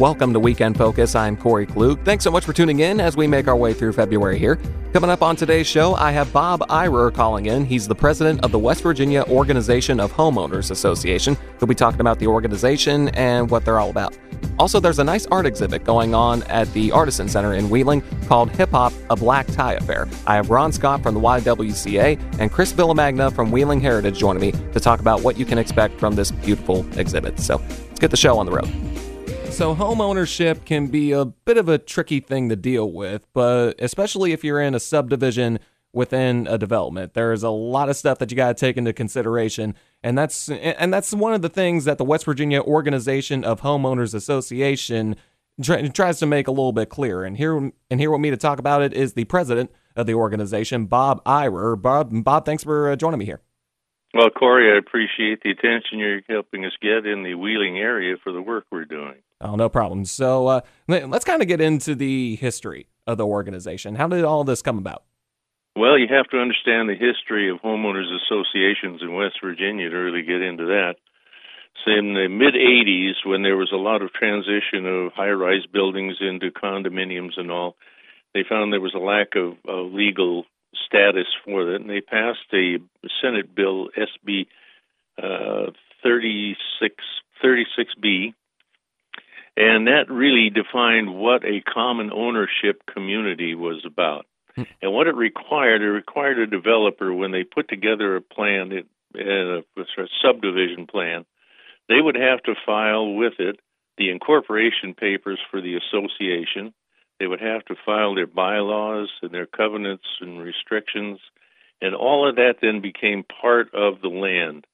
Welcome to Weekend Focus. I'm Corey Klug. Thanks so much for tuning in as we make our way through February here. Coming up on today's show, I have Bob Eyrer calling in. He's the president of the West Virginia Organization of Homeowners Association. He'll be talking about the organization and what they're all about. Also, there's a nice art exhibit going on at the Artisan Center in Wheeling called Hip Hop, a Black Tie Affair. I have Ron Scott from the YWCA and Chris Villamagna from Wheeling Heritage joining me to talk about what you can expect from this beautiful exhibit. So let's get the show on the road. So, home ownership can be a bit of a tricky thing to deal with, but especially if you're in a subdivision within a development, there's a lot of stuff that you got to take into consideration, and that's and that's one of the things that the West Virginia Organization of Homeowners Association tries to make a little bit clearer. And here and here with me to talk about it is the president of the organization, Bob Eyrer. Bob, Bob, thanks for uh, joining me here. Well, Corey, I appreciate the attention you're helping us get in the Wheeling area for the work we're doing. Oh, no problem. So uh, let's kind of get into the history of the organization. How did all this come about? Well, you have to understand the history of homeowners associations in West Virginia to really get into that. So in the mid 80s, when there was a lot of transition of high rise buildings into condominiums and all, they found there was a lack of uh, legal status for that, and they passed a Senate bill, SB uh, 36, 36B, and that really defined what a common ownership community was about. Hmm. And what it required, it required a developer when they put together a plan, it, a, a subdivision plan, they would have to file with it the incorporation papers for the association. They would have to file their bylaws and their covenants and restrictions, and all of that then became part of the land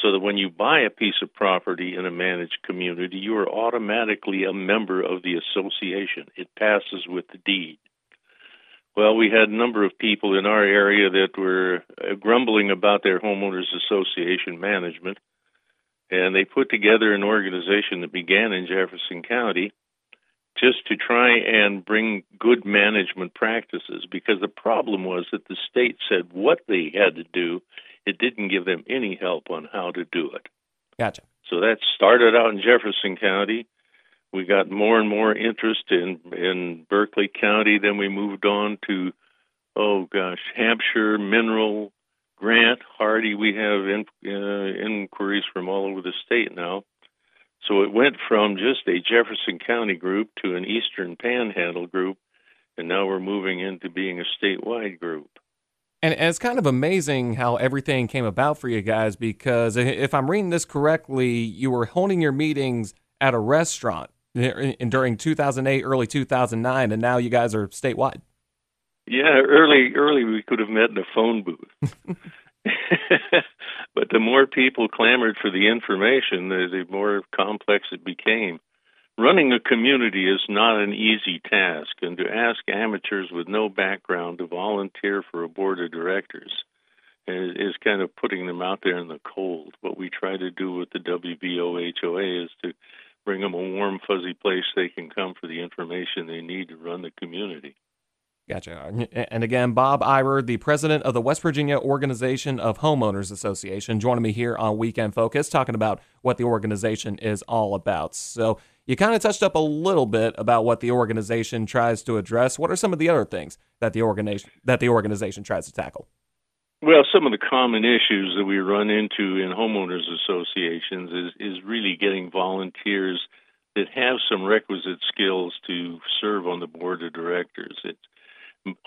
so that when you buy a piece of property in a managed community, you are automatically a member of the association. It passes with the deed. Well, we had a number of people in our area that were uh, grumbling about their homeowners association management, and they put together an organization that began in Jefferson County just to try and bring good management practices because the problem was that the state said what they had to do it didn't give them any help on how to do it. Gotcha. So that started out in Jefferson County. We got more and more interest in in Berkeley County. Then we moved on to, oh gosh, Hampshire, Mineral, Grant, Hardy. We have in, uh, inquiries from all over the state now. So it went from just a Jefferson County group to an Eastern Panhandle group, and now we're moving into being a statewide group. And, it's kind of amazing how everything came about for you guys because if I'm reading this correctly, you were holding your meetings at a restaurant during 2008, early 2009, and now you guys are statewide. Yeah, early early we could have met in a phone booth. but the more people clamored for the information, the, the more complex it became running a community is not an easy task, and to ask amateurs with no background to volunteer for a board of directors is, is kind of putting them out there in the cold. What we try to do with the WVOHOA is to bring them a warm, fuzzy place they can come for the information they need to run the community. Gotcha. And again, Bob Eyrer, the president of the West Virginia Organization of Homeowners Association, joining me here on Weekend Focus, talking about what the organization is all about. So, you kind of touched up a little bit about what the organization tries to address. What are some of the other things that the organization that the organization tries to tackle? Well, some of the common issues that we run into in homeowners associations is is really getting volunteers that have some requisite skills to serve on the board of directors. It,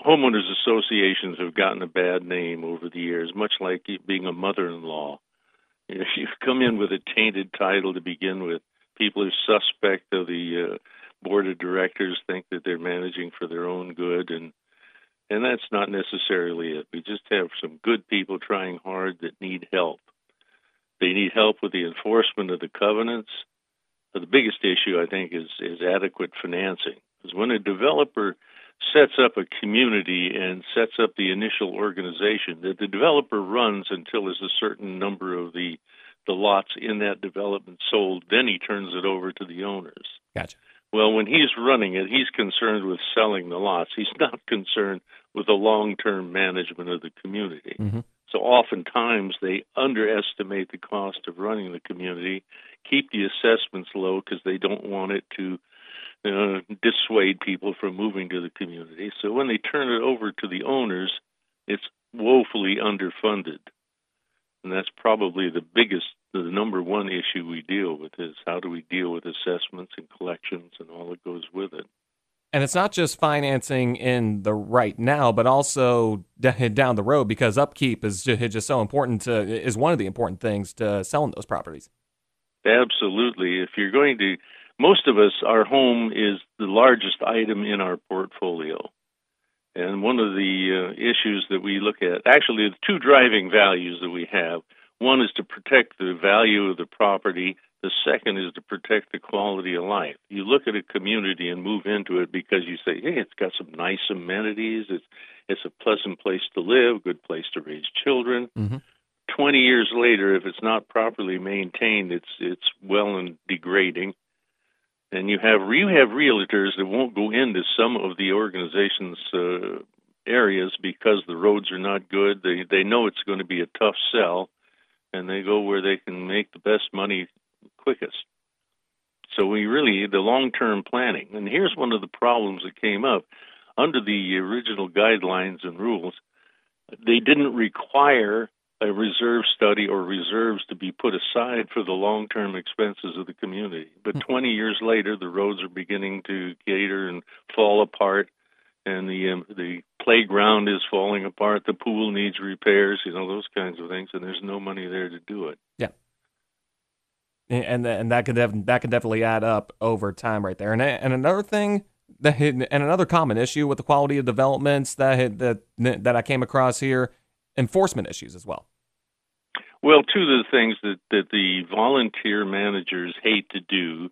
homeowners associations have gotten a bad name over the years, much like being a mother-in-law. If you come in with a tainted title to begin with, people who suspect of the uh, board of directors think that they're managing for their own good, and And that's not necessarily it. We just have some good people trying hard that need help. They need help with the enforcement of the covenants. But the biggest issue, I think, is, is adequate financing. Because when a developer sets up a community and sets up the initial organization that the developer runs until there's a certain number of the the lots in that development sold, then he turns it over to the owners. Gotcha. Well, when he's running it, he's concerned with selling the lots. He's not concerned with the long-term management of the community. Mm-hmm. So oftentimes they underestimate the cost of running the community, keep the assessments low because they don't want it to uh, dissuade people from moving to the community. So when they turn it over to the owners, it's woefully underfunded. And that's probably the biggest, the number one issue we deal with is how do we deal with assessments and collections and all that goes with it. And it's not just financing in the right now, but also down the road because upkeep is just so important to is one of the important things to selling those properties. Absolutely. If you're going to most of us, our home is the largest item in our portfolio. And one of the uh, issues that we look at, actually, the two driving values that we have one is to protect the value of the property, the second is to protect the quality of life. You look at a community and move into it because you say, hey, it's got some nice amenities, it's, it's a pleasant place to live, good place to raise children. Mm-hmm. 20 years later, if it's not properly maintained, it's, it's well and degrading and you have you have realtors that won't go into some of the organization's uh, areas because the roads are not good. They they know it's going to be a tough sell, and they go where they can make the best money quickest. So we really the long term planning. And here's one of the problems that came up under the original guidelines and rules. They didn't require a reserve study or reserves to be put aside for the long term expenses of the community. But hmm. 20 years later, the roads are beginning to gator and fall apart, and the um, the playground is falling apart. The pool needs repairs, you know, those kinds of things, and there's no money there to do it. Yeah. And and that could def- that could definitely add up over time, right there. And and another thing that and another common issue with the quality of developments that that that I came across here enforcement issues as well. Well, two of the things that, that the volunteer managers hate to do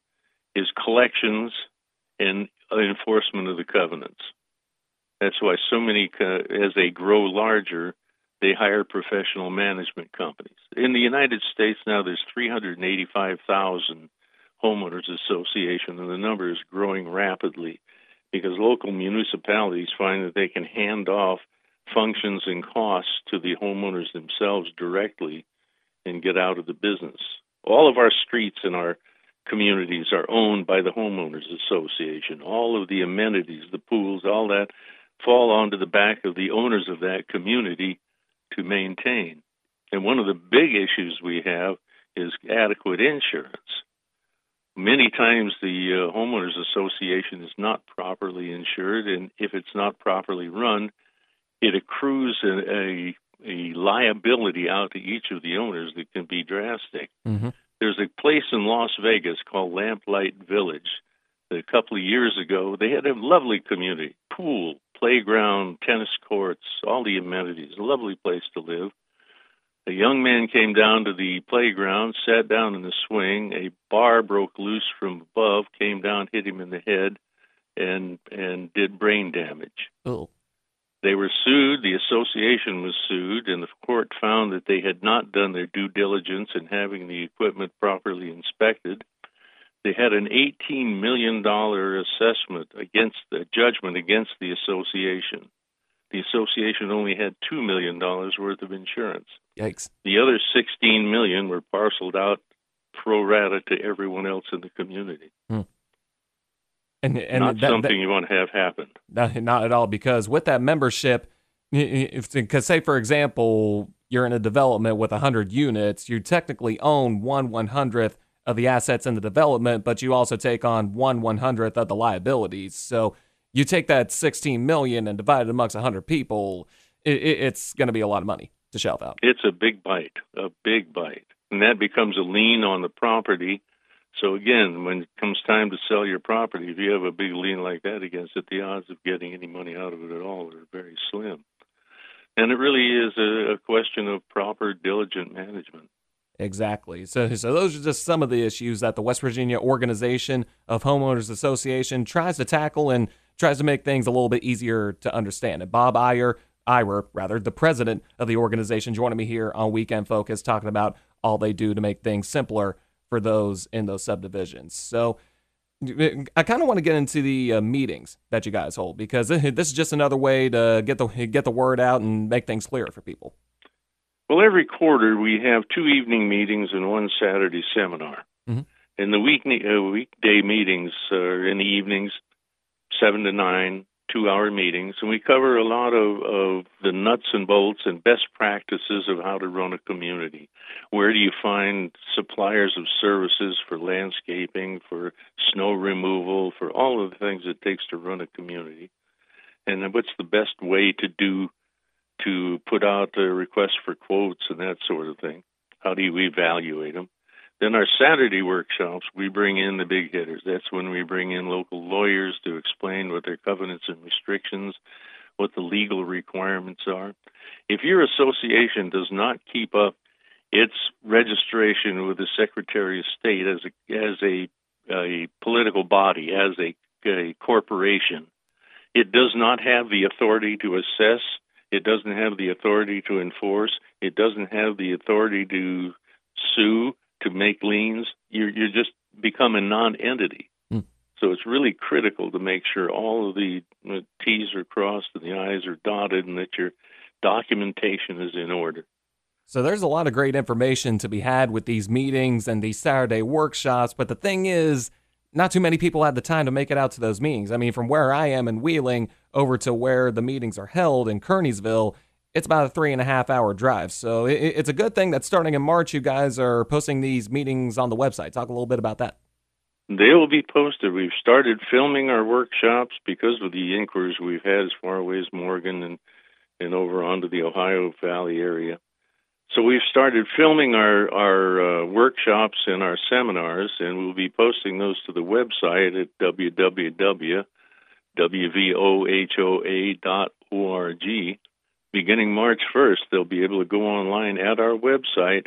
is collections and enforcement of the covenants. That's why so many, uh, as they grow larger, they hire professional management companies. In the United States now, there's 385,000 homeowners association, and the number is growing rapidly because local municipalities find that they can hand off functions and costs to the homeowners themselves directly and get out of the business. All of our streets in our communities are owned by the homeowners association. All of the amenities, the pools, all that fall onto the back of the owners of that community to maintain. And one of the big issues we have is adequate insurance. Many times the uh, homeowners association is not properly insured, and if it's not properly run, it accrues a, a, a liability out to each of the owners that can be drastic. Mm-hmm. There's a place in Las Vegas called Lamplight Village. A couple of years ago, they had a lovely community, pool, playground, tennis courts, all the amenities, a lovely place to live. A young man came down to the playground, sat down in the swing. A bar broke loose from above, came down, hit him in the head, and and did brain damage. Oh. They were sued, the association was sued, and the court found that they had not done their due diligence in having the equipment properly inspected. They had an $18 million assessment against the judgment against the association. The association only had $2 million worth of insurance. Yikes. The other 16 million were parceled out pro rata to everyone else in the community. Hmm. And, and not that, something that, you want to have happen. Not, not at all, because with that membership, because say for example, you're in a development with 100 units, you technically own one one hundredth of the assets in the development, but you also take on one one hundredth of the liabilities. So you take that 16 million and divide it amongst 100 people, it, it's going to be a lot of money to shelf out. It's a big bite, a big bite, and that becomes a lien on the property So again, when it comes time to sell your property, if you have a big lien like that against it, the odds of getting any money out of it at all are very slim. And it really is a, a question of proper, diligent management. Exactly. So, so those are just some of the issues that the West Virginia Organization of Homeowners Association tries to tackle and tries to make things a little bit easier to understand. And Bob Iyer, Iyer, rather, the president of the organization, joining me here on Weekend Focus, talking about all they do to make things simpler for those in those subdivisions. So, I kind of want to get into the uh, meetings that you guys hold because this is just another way to get the get the word out and make things clear for people. Well, every quarter we have two evening meetings and one Saturday seminar. Mm-hmm. And the week uh, weekday meetings are in the evenings, seven to nine, two hour meetings, and we cover a lot of, of the nuts and bolts and best practices of how to run a community. Where do you find suppliers of services for landscaping, for snow removal, for all of the things it takes to run a community? And what's the best way to do to put out a request for quotes and that sort of thing? How do you evaluate them? Then our Saturday workshops, we bring in the big hitters. That's when we bring in local lawyers to explain what their covenants and restrictions, what the legal requirements are. If your association does not keep up its registration with the Secretary of State as a as a, a political body, as a, a corporation, it does not have the authority to assess. It doesn't have the authority to enforce. It doesn't have the authority to sue to make liens, you're you're just become a non-entity. Hmm. So it's really critical to make sure all of the, the T's are crossed and the I's are dotted, and that your documentation is in order. So there's a lot of great information to be had with these meetings and these Saturday workshops, but the thing is, not too many people had the time to make it out to those meetings. I mean, from where I am in Wheeling over to where the meetings are held in Kearneysville, it's about a three and a half hour drive. So it, it's a good thing that starting in March, you guys are posting these meetings on the website. Talk a little bit about that. They will be posted. We've started filming our workshops because of the inquiries we've had as far away as Morgan and, and over onto the Ohio Valley area. So we've started filming our, our uh, workshops and our seminars, and we'll be posting those to the website at www.wvohoa.org beginning March 1st, they'll be able to go online at our website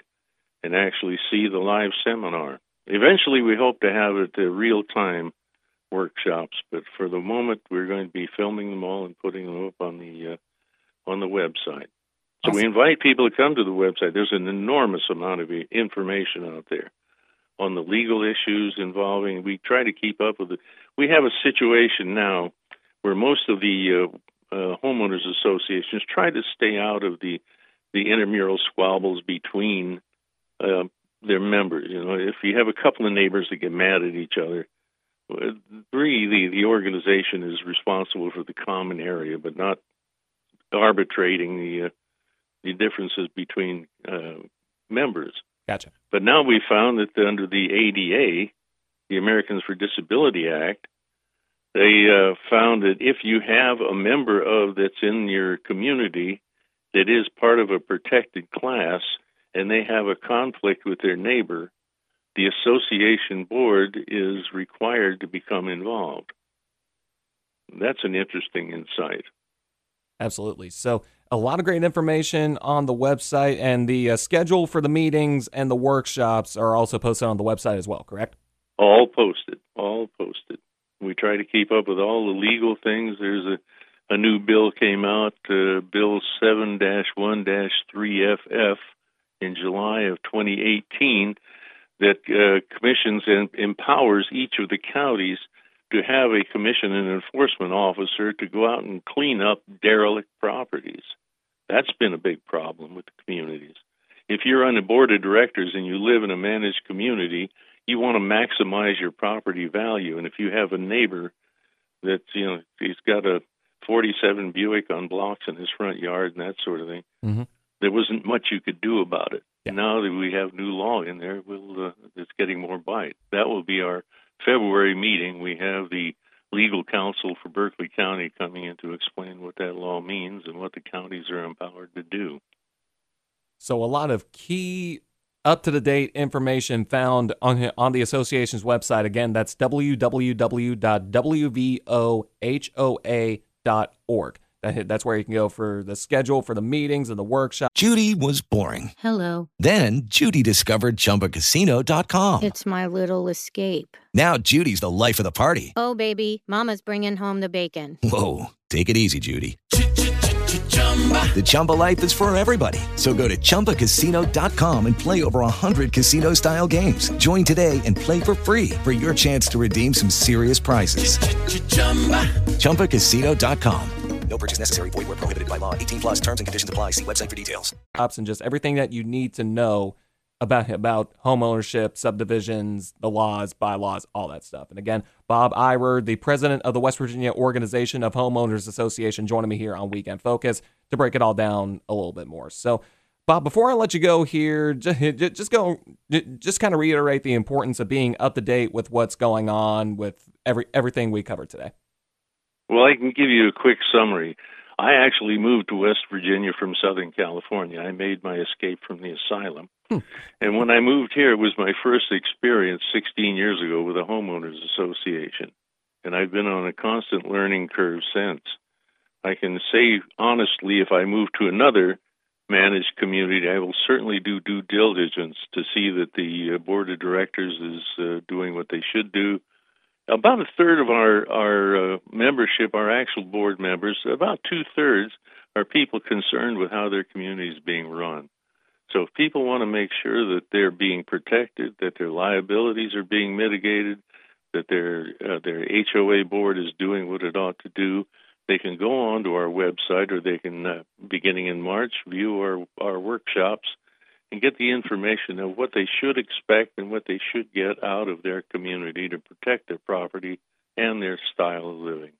and actually see the live seminar. Eventually, we hope to have it uh, real time workshops, but for the moment, we're going to be filming them all and putting them up on the uh, on the website. So awesome. we invite people to come to the website. There's an enormous amount of information out there on the legal issues involving. We try to keep up with it. We have a situation now where most of the uh, uh, homeowners associations try to stay out of the the intramural squabbles between uh, their members. You know, if you have a couple of neighbors that get mad at each other, really the the organization is responsible for the common area, but not arbitrating the uh, the differences between uh, members. Gotcha. But now we found that under the ADA, the Americans for Disability Act, they uh, found that if you have a member of that's in your community that is part of a protected class and they have a conflict with their neighbor, the association board is required to become involved. That's an interesting insight. Absolutely. So, a lot of great information on the website, and the uh, schedule for the meetings and the workshops are also posted on the website as well, correct? All posted. All posted. We try to keep up with all the legal things. There's a a new bill came out, uh, Bill 7 1 3FF, in July of 2018, that uh, commissions and empowers each of the counties to have a commission and enforcement officer to go out and clean up derelict properties. That's been a big problem with the communities. If you're on the board of directors and you live in a managed community, you want to maximize your property value. And if you have a neighbor that you know he's got a 47 Buick on blocks in his front yard and that sort of thing, mm-hmm. there wasn't much you could do about it. Yeah. Now that we have new law in there, we'll, uh, it's getting more bite. That will be our February meeting. We have the legal counsel for Berkeley County coming in to explain what that law means and what the counties are empowered to do. So, a lot of key up to the date information found on on the association's website. Again, that's www.wvohoa.org. That, that's where you can go for the schedule for the meetings and the workshop. Judy was boring. Hello. Then Judy discovered ChumbaCasino.com. It's my little escape. Now Judy's the life of the party. Oh, baby, Mama's bringing home the bacon. Whoa, take it easy, Judy. The Chumba life is for everybody. So go to ChumbaCasino.com and play over 100 casino style games. Join today and play for free for your chance to redeem some serious prizes. ChumbaCasino.com. No purchase necessary. Void where prohibited by law. 18 plus terms and conditions apply. See website for details. and just everything that you need to know about about home ownership, subdivisions, the laws, bylaws, all that stuff. And again, Bob Irer, the president of the West Virginia Organization of Homeowners Association, joining me here on Weekend Focus to break it all down a little bit more. So, Bob, before I let you go here, just, just go, just kind of reiterate the importance of being up to date with what's going on with every everything we covered today. Well, I can give you a quick summary. I actually moved to West Virginia from Southern California. I made my escape from the asylum. Hmm. And when I moved here, it was my first experience 16 years ago with a homeowners association. And I've been on a constant learning curve since. I can say honestly, if I move to another managed community, I will certainly do due diligence to see that the uh, board of directors is uh, doing what they should do about a third of our our uh, membership, our actual board members, about two thirds are people concerned with how their community is being run. So if people want to make sure that they're being protected, that their liabilities are being mitigated, that their uh, their HOA board is doing what it ought to do, they can go on to our website or they can, uh, beginning in March, view our our workshops and get the information of what they should expect and what they should get out of their community to protect their property and their style of living.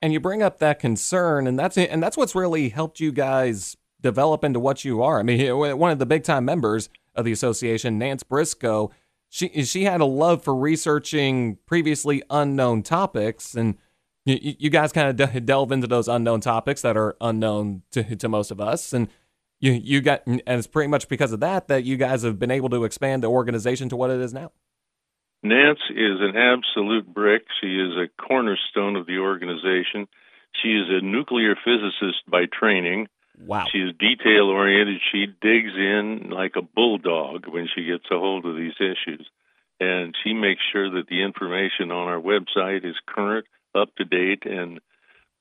And you bring up that concern, and that's and that's what's really helped you guys develop into what you are. I mean, one of the big time members of the association, Nance Briscoe, she she had a love for researching previously unknown topics, and you, you guys kind of de- delve into those unknown topics that are unknown to to most of us, and you you got and it's pretty much because of that that you guys have been able to expand the organization to what it is now. Nance is an absolute brick. She is a cornerstone of the organization. She is a nuclear physicist by training. Wow. She is detail oriented. She digs in like a bulldog when she gets a hold of these issues. And she makes sure that the information on our website is current, up to date, and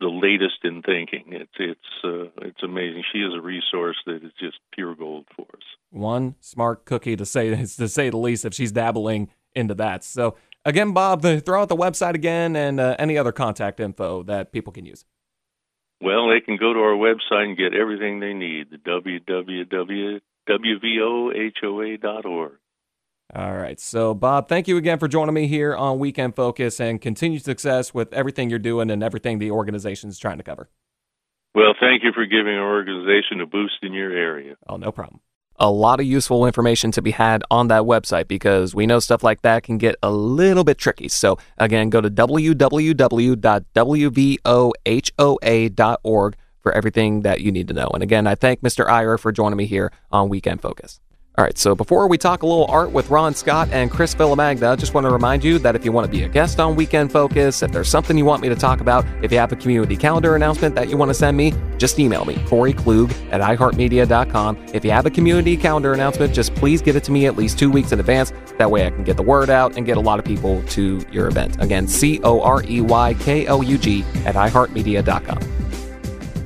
the latest in thinking. It's it's uh, it's amazing. She is a resource that is just pure gold for us. One smart cookie to say to say the least. If she's dabbling into that, so again, Bob, throw out the website again and uh, any other contact info that people can use. Well, they can go to our website and get everything they need. The www.wvohoa.org. All right. So, Bob, thank you again for joining me here on Weekend Focus and continued success with everything you're doing and everything the organization is trying to cover. Well, thank you for giving our organization a boost in your area. Oh, no problem. A lot of useful information to be had on that website because we know stuff like that can get a little bit tricky. So, again, go to www.wvohoa.org for everything that you need to know. And again, I thank Mr. Iyer for joining me here on Weekend Focus. All right, so before we talk a little art with Ron Scott and Chris Villamagna, I just want to remind you that if you want to be a guest on Weekend Focus, if there's something you want me to talk about, if you have a community calendar announcement that you want to send me, just email me, Corey Klug at iHeartMedia.com. If you have a community calendar announcement, just please get it to me at least two weeks in advance. That way I can get the word out and get a lot of people to your event. Again, C O R E Y K O U G at iHeartMedia.com.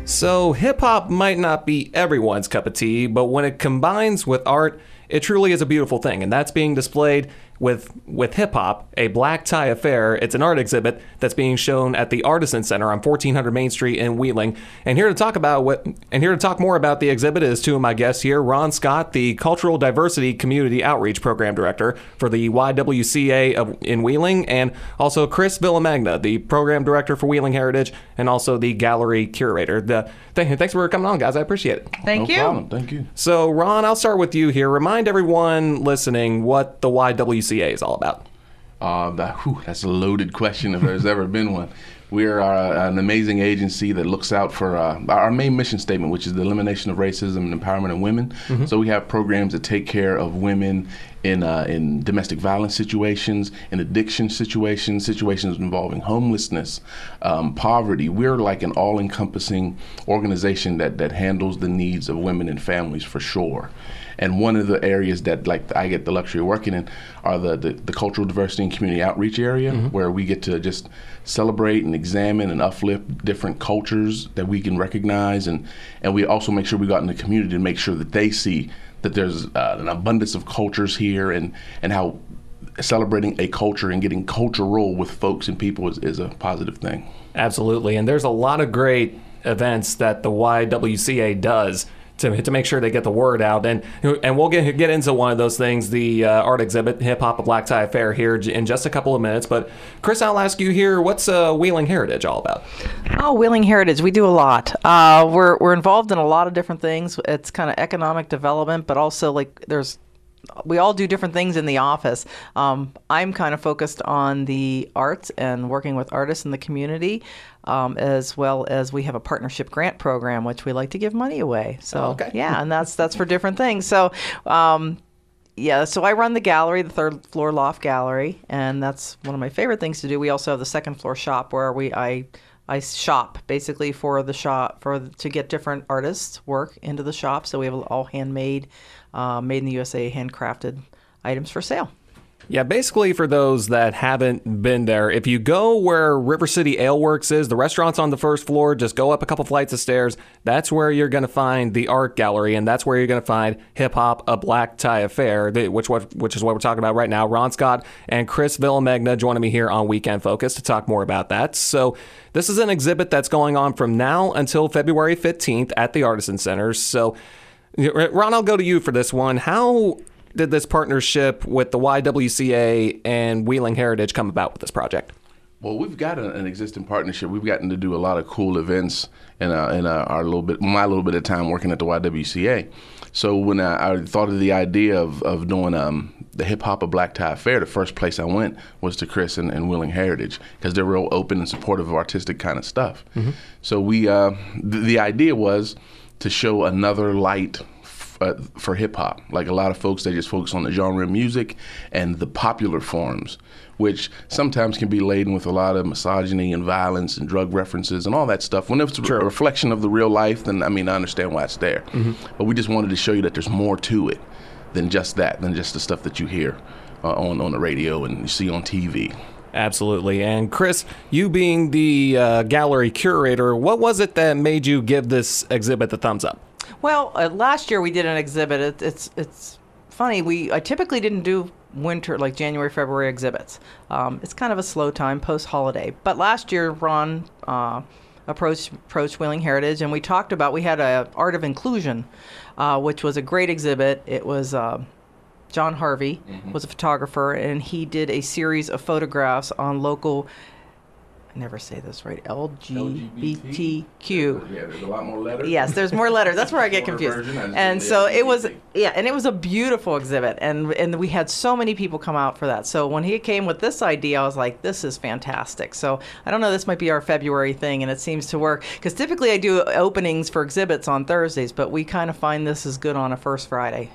So, hip hop might not be everyone's cup of tea, but when it combines with art, it truly is a beautiful thing, and that's being displayed with with hip hop, a black tie affair. It's an art exhibit that's being shown at the Artisan Center on 1400 Main Street in Wheeling. And here to talk about what and here to talk more about the exhibit is two of my guests here: Ron Scott, the Cultural Diversity Community Outreach Program Director for the YWCA of, in Wheeling, and also Chris Villamagna, the Program Director for Wheeling Heritage, and also the Gallery Curator. The, th- thanks for coming on, guys. I appreciate it. Thank no you. Problem. Thank you. So, Ron, I'll start with you here. Remind everyone listening what the YWCA is all about. Uh, that, whew, that's a loaded question if there's ever been one. We're uh, an amazing agency that looks out for uh, our main mission statement, which is the elimination of racism and empowerment of women. Mm-hmm. So we have programs that take care of women in uh, in domestic violence situations, in addiction situations, situations involving homelessness, um, poverty. We're like an all-encompassing organization that that handles the needs of women and families for sure. And one of the areas that like I get the luxury of working in are the, the, the cultural diversity and community outreach area where we get to just celebrate and examine and uplift different cultures that we can recognize and, and we also make sure we go out in the community to make sure that they see that there's uh, an abundance of cultures here and, and how celebrating a culture and getting cultural with folks and people is, is a positive thing. Absolutely. And there's a lot of great events that the YWCA does to, to make sure they get the word out. And and we'll get get into one of those things, the uh, art exhibit, Hip Hop a Black Tie Affair, here in just a couple of minutes. But Chris, I'll ask you here, what's uh, Wheeling Heritage all about? Oh, Wheeling Heritage, we do a lot. Uh, we're we're involved in a lot of different things. It's kind of economic development, but also like there's we all do different things in the office. Um, I'm kind of focused on the arts and working with artists in the community, um, as well as we have a partnership grant program which we like to give money away. So Oh, okay. yeah, and that's that's for different things. So. Um, yeah, so I run the gallery, the third floor loft gallery, and that's one of my favorite things to do. We also have the second floor shop where we I I shop basically for the shop for to get different artists work into the shop. So we have all handmade, uh, made in the USA, handcrafted items for sale. Yeah, basically for those that haven't been there, if you go where River City Ale Works is, the restaurant's on the first floor, just go up a couple flights of stairs. That's where you're going to find the art gallery, and that's where you're going to find Hip Hop a Black Tie Affair, which which is what we're talking about right now. Ron Scott and Chris Villamagna joining me here on Weekend Focus to talk more about that. So this is an exhibit that's going on from now until February 15th at the Artisan Center. So Ron, I'll go to you for this one. How did this partnership with the YWCA and Wheeling Heritage come about with this project? Well, we've got a, an existing partnership. We've gotten to do a lot of cool events in, uh, in uh, our little bit, my little bit of time working at the YWCA. So when I, I thought of the idea of, of doing um, the Hip Hop a Black Tie Fair, the first place I went was to Chris and, and Wheeling Heritage because they're real open and supportive of artistic kind of stuff. So we, uh, th- the idea was to show another light uh, for hip hop. Like a lot of folks, they just focus on the genre of music and the popular forms, which sometimes can be laden with a lot of misogyny and violence and drug references and all that stuff. When it's a reflection of the real life, then I mean, I understand why it's there. But we just wanted to show you that there's more to it than just that, than just the stuff that you hear uh, on on the radio and you see on TV. Absolutely. And Chris, you being the uh, gallery curator, what was it that made you give this exhibit the thumbs up? Well, uh, last year we did an exhibit. It, it's it's funny. We I typically didn't do winter like January February exhibits. Um, it's kind of a slow time post holiday. But last year Ron uh, approached approached Wheeling Heritage and we talked about we had a art of inclusion, uh, which was a great exhibit. It was. Uh, John Harvey mm-hmm. was a photographer, and he did a series of photographs on local. I never say this right. LGBTQ. Yeah, there's a lot more letters. Yes, there's more letters. That's where I get confused. version, And so it was, yeah, and it was a beautiful exhibit, and and we had so many people come out for that. So when he came with this idea, I was like, this is fantastic. So I don't know, this might be our February thing, and it seems to work because typically I do openings for exhibits on Thursdays, but we kind of find this is good on a first Friday.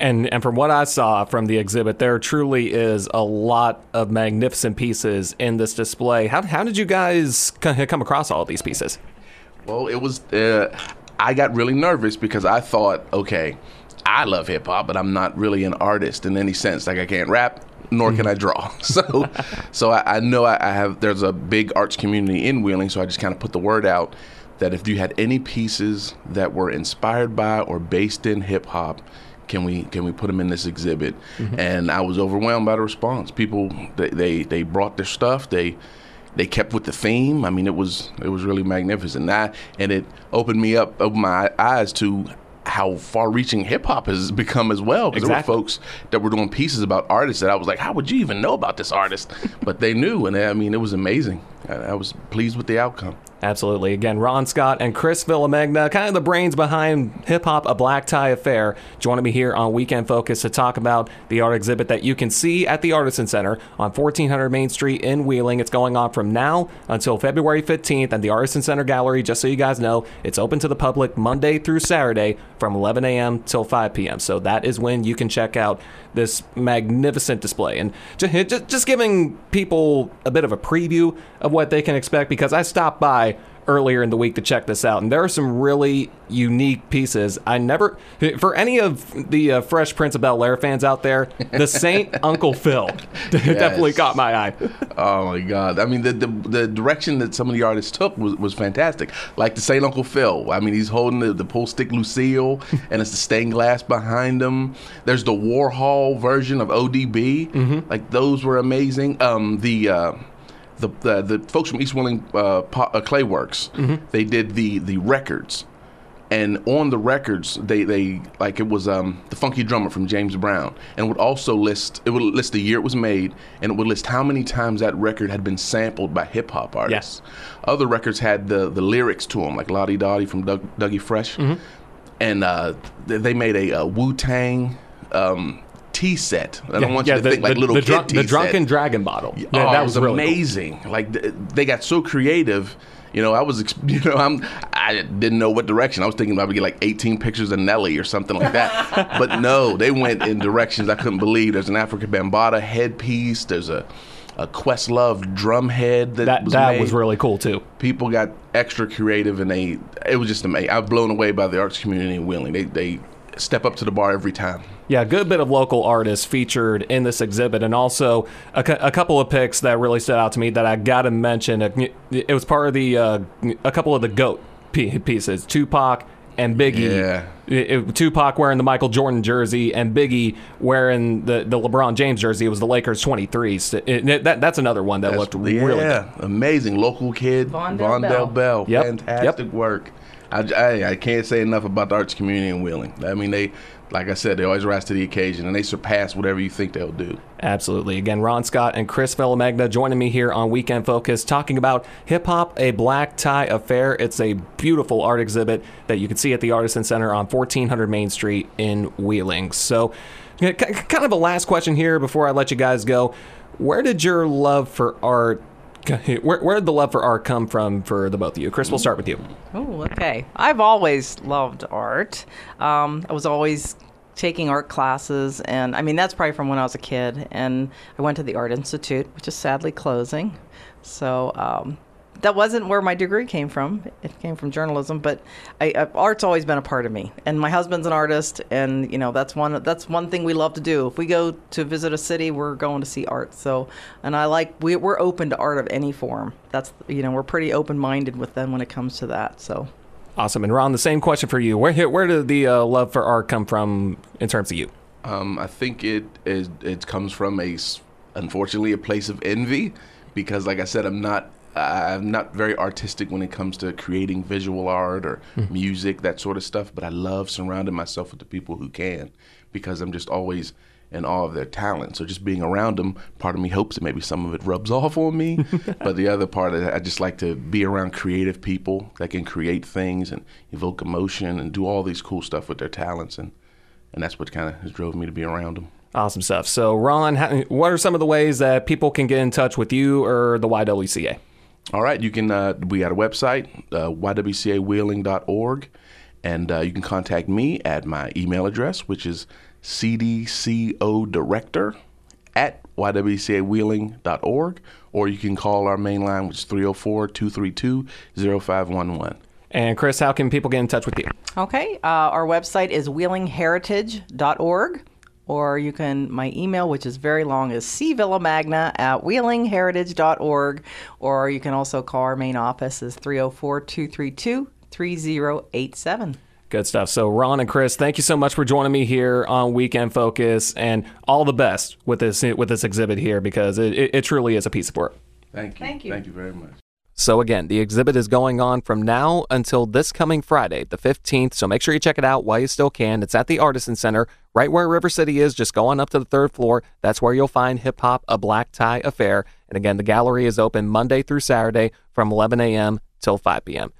And and from what I saw from the exhibit, there truly is a lot of magnificent pieces in this display. How, how did you guys come across all of these pieces? Well, it was. Uh, I got really nervous because I thought, okay, I love hip hop, but I'm not really an artist in any sense. Like I can't rap, nor can I draw. So, so I, I know I, I have. There's a big arts community in Wheeling, so I just kind of put the word out that if you had any pieces that were inspired by or based in hip hop. Can we can we put them in this exhibit? Mm-hmm. And I was overwhelmed by the response. People they, they they brought their stuff. They they kept with the theme. I mean, it was it was really magnificent. And, I, and it opened me up, opened my eyes to how far-reaching hip hop has become as well. Because Exactly. there were folks that were doing pieces about artists that I was like, how would you even know about this artist? but they knew, and I mean, it was amazing. I, I was pleased with the outcome. Absolutely. Again, Ron Scott and Chris Villamagna, kind of the brains behind Hip Hop A Black Tie Affair, joining me here on Weekend Focus to talk about the art exhibit that you can see at the Artisan Center on 1400 Main Street in Wheeling. It's going on from now until February 15th, at the Artisan Center Gallery, just so you guys know, it's open to the public Monday through Saturday from 11 a.m. till 5 p.m. So that is when you can check out this magnificent display. And just, just giving people a bit of a preview of what they can expect because I stopped by earlier in the week to check this out, and there are some really unique pieces. I never, for any of the uh, Fresh Prince of Bel Air fans out there, the Saint Uncle Phil definitely caught my eye. Oh my God! I mean, the, the, the direction that some of the artists took was, was fantastic. Like the Saint Uncle Phil. I mean, he's holding the, the pull stick Lucille, and it's the stained glass behind him. There's the Warhol version of ODB. Mm-hmm. Like those were amazing. Um, the uh, the, the, the folks from East Wheeling uh, uh, Clay Works, mm-hmm. they did the the records, and on the records they they like it was um, the Funky Drummer from James Brown, and would also list it would list the year it was made, and it would list how many times that record had been sampled by hip hop artists. Yes. Other records had the the lyrics to them, like La Di Da Di from Doug, Dougie Fresh, mm-hmm. and uh, they made a, a Wu Tang. Um, tea set. I don't yeah, want yeah, you to the, think like the, little the, kid drunk, tea the drunken set. dragon bottle. Yeah, oh, that was, was really amazing. Cool. Like they got so creative. You know, I was, you know, I'm, I didn't know what direction. I was thinking about we get like 18 pictures of Nelly or something like that. but no, they went in directions I couldn't believe. There's an Afrika Bambaataa headpiece. There's a, a Questlove drum head that, that was that made. was really cool too. People got extra creative and they, it was just amazing. I was blown away by the arts community in Wheeling. They, they step up to the bar every time. Yeah, a good bit of local artists featured in this exhibit, and also a, a couple of picks that really stood out to me that I got to mention. It was part of the uh, a couple of the goat pieces, Tupac and Biggie. Yeah. It, it, Tupac wearing the Michael Jordan jersey and Biggie wearing the, the LeBron James jersey. It was the Lakers 23s. It, it, that, that's another one that that's, looked really yeah, good. amazing. Local kid, Vondell, Vondell Bell. Yep. Fantastic yep. work. I, I, I, can't say enough about the arts community in Wheeling. I mean, they, like I said, they always rise to the occasion and they surpass whatever you think they'll do. Absolutely. Again, Ron Scott and Chris Villamagna joining me here on Weekend Focus talking about Hip Hop, a Black Tie Affair. It's a beautiful art exhibit that you can see at the Artisan Center on 1400 Main Street in Wheeling. So, kind of a last question here before I let you guys go. Where did your love for art where, where did the love for art come from for the both of you? Chris, we'll start with you. Oh, okay. I've always loved art. Um, I was always taking art classes, and I mean, that's probably from when I was a kid. And I went to the Art Institute, which is sadly closing. So, um, that wasn't where my degree came from. It came from journalism, but I, I, art's always been a part of me. And my husband's an artist, and you know that's one that's one thing we love to do. If we go to visit a city, we're going to see art. So, and I like we, we're open to art of any form. That's you know we're pretty open minded with them when it comes to that. So. Awesome. And Ron, the same question for you. Where where did the uh, love for art come from in terms of you? Um, I think it is it comes from a unfortunately a place of envy because, like I said, I'm not I'm not very artistic when it comes to creating visual art or mm. music, that sort of stuff. But I love surrounding myself with the people who can because I'm just always in awe of their talent. So just being around them, part of me hopes that maybe some of it rubs off on me. but the other part, I just like to be around creative people that can create things and evoke emotion and do all these cool stuff with their talents. And, and that's what kind of has drove me to be around them. Awesome stuff. So, Ron, how, what are some of the ways that people can get in touch with you or the YWCA? All right, you can. Uh, we got a website, uh, ywcawheeling.org, and uh, you can contact me at my email address, which is cdcodirector at ywcawheeling.org, or you can call our main line, which is 304 232 0511. And Chris, how can people get in touch with you? Okay, uh, our website is wheelingheritage.org or you can my email which is very long is cvillamagna at wheelingheritage.org or you can also call our main office is 304-232-3087 Good stuff. So, Ron and Chris, thank you so much for joining me here on Weekend Focus, and all the best with this with this exhibit here because it, it, it truly is a piece of work. Thank you. Thank you. Thank you very much. So, again, the exhibit is going on from now until this coming Friday, the 15th. So, make sure you check it out while you still can. It's at the Artisan Center, right where River City is, just going up to the third floor. That's where you'll find Hip Hop, a Black Tie Affair. And again, the gallery is open Monday through Saturday from 11 a.m. till 5 p.m.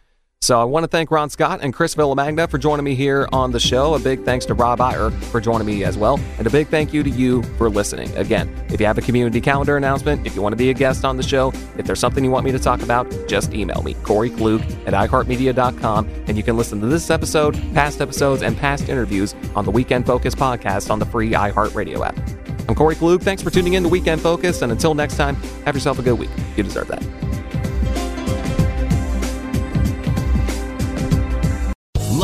So I want to thank Ron Scott and Chris Villamagna for joining me here on the show. A big thanks to Rob Iyer for joining me as well. And a big thank you to you for listening. Again, if you have a community calendar announcement, if you want to be a guest on the show, if there's something you want me to talk about, just email me, Corey Klug at iHeartMedia.com. And you can listen to this episode, past episodes, and past interviews on the Weekend Focus podcast on the free iHeartRadio app. I'm Corey Klug. Thanks for tuning in to Weekend Focus. And until next time, have yourself a good week. You deserve that.